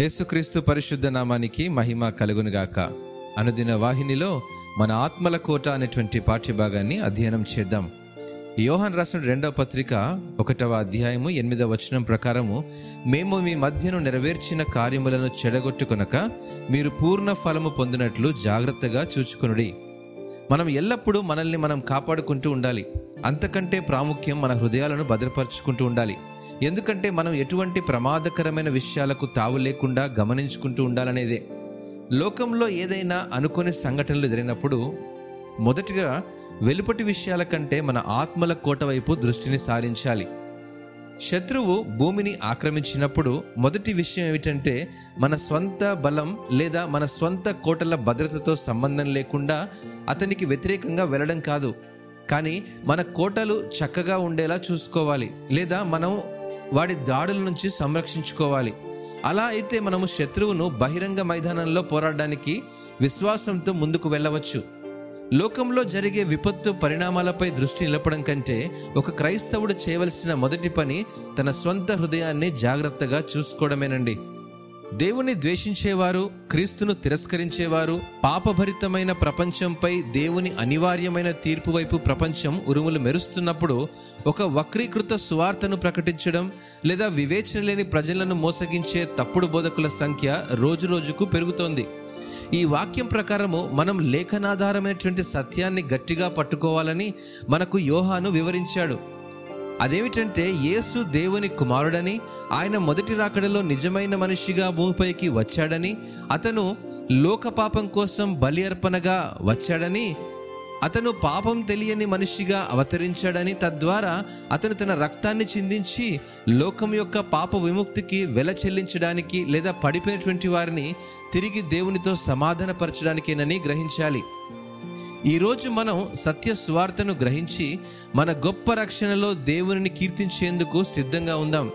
యేసుక్రీస్తు పరిశుద్ధ నామానికి మహిమ కలుగునుగాక అనుదిన వాహినిలో మన ఆత్మల కోట అనేటువంటి పాఠ్యభాగాన్ని అధ్యయనం చేద్దాం. యోహన్ రాసిన రెండవ పత్రిక ఒకటవ అధ్యాయము ఎనిమిదవ వచనం ప్రకారము మేము మీ మధ్యను నెరవేర్చిన కార్యములను చెడగొట్టుకొనక మీరు పూర్ణ ఫలము పొందినట్లు జాగ్రత్తగా చూచుకొనుడి. మనం ఎల్లప్పుడూ మనల్ని మనం కాపాడుకుంటూ ఉండాలి. అంతకంటే ప్రాముఖ్యం మన హృదయాలను భద్రపరుచుకుంటూ ఉండాలి. ఎందుకంటే మనం ఎటువంటి ప్రమాదకరమైన విషయాలకు తావు లేకుండా గమనించుకుంటూ ఉండాలనేదే. లోకంలో ఏదైనా అనుకోని సంఘటనలు జరిగినప్పుడు మొదటిగా వెలుపటి విషయాల కంటే మన ఆత్మల కోట వైపు దృష్టిని సారించాలి. శత్రువు భూమిని ఆక్రమించినప్పుడు మొదటి విషయం ఏమిటంటే మన స్వంత బలం లేదా మన స్వంత కోటల భద్రతతో సంబంధం లేకుండా అతనికి వ్యతిరేకంగా వెళ్ళడం కాదు. కానీ మన కోటలు చక్కగా ఉండేలా చూసుకోవాలి. లేదా మనం వాడి దాడుల నుంచి సంరక్షించుకోవాలి. అలా అయితే మనము శత్రువును బహిరంగ మైదానంలో పోరాడడానికి విశ్వాసంతో ముందుకు వెళ్ళవచ్చు. లోకంలో జరిగే విపత్తు పరిణామాలపై దృష్టి నిలపడం కంటే ఒక క్రైస్తవుడు చేయవలసిన మొదటి పని తన స్వంత హృదయాన్ని జాగ్రత్తగా చూసుకోవడమేనండి. దేవుని ద్వేషించేవారు క్రీస్తును తిరస్కరించేవారు పాపభరితమైన ప్రపంచంపై దేవుని అనివార్యమైన తీర్పు వైపు ప్రపంచం ఉరుములు మెరుస్తున్నప్పుడు ఒక వక్రీకృత సువార్తను ప్రకటించడం లేదా వివేచన లేని ప్రజలను మోసగించే తప్పుడు బోధకుల సంఖ్య రోజురోజుకు పెరుగుతోంది. ఈ వాక్యం ప్రకారము మనం లేఖనాధారమైనటువంటి సత్యాన్ని గట్టిగా పట్టుకోవాలని మనకు యోహాను వివరించాడు. అదేమిటంటే యేసు దేవుని కుమారుడని ఆయన మొదటి రాకడలో నిజమైన మనిషిగా భూమిపైకి వచ్చాడని అతను లోక పాపం కోసం బలి అర్పణగా వచ్చాడని అతను పాపం తెలియని మనిషిగా అవతరించాడని తద్వారా అతను తన రక్తాన్ని చిందించి లోకం యొక్క పాప విముక్తికి వెల చెల్లించడానికి లేదా పడిపోయినటువంటి వారిని తిరిగి దేవునితో సమాధానపరచడానికేనని గ్రహించాలి. ఈరోజు మనం సత్య స్వార్థను గ్రహించి మన గొప్ప రక్షణలో దేవుని కీర్తించేందుకు సిద్ధంగా ఉందాం.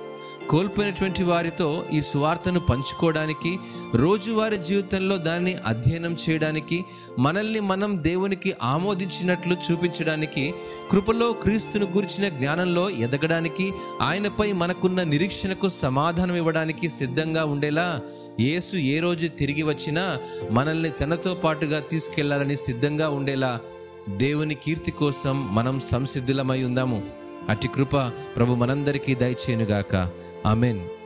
కోల్పోయినటువంటి వారితో ఈ సువార్తను పంచుకోవడానికి రోజువారి జీవితంలో దాన్ని అధ్యయనం చేయడానికి మనల్ని మనం దేవునికి ఆమోదించినట్లు చూపించడానికి కృపలో క్రీస్తును గురించిన జ్ఞానంలో ఎదగడానికి ఆయనపై మనకున్న నిరీక్షణకు సమాధానం ఇవ్వడానికి సిద్ధంగా ఉండేలా యేసు ఏ రోజు తిరిగి వచ్చినా మనల్ని తనతో పాటుగా తీసుకెళ్ళాలని సిద్ధంగా ఉండేలా దేవుని కీర్తి కోసం మనం సంసిద్ధులమై ఉందాము. అట్టి కృప ప్రభు మనందరికీ దయచేయునుగాక. Amen.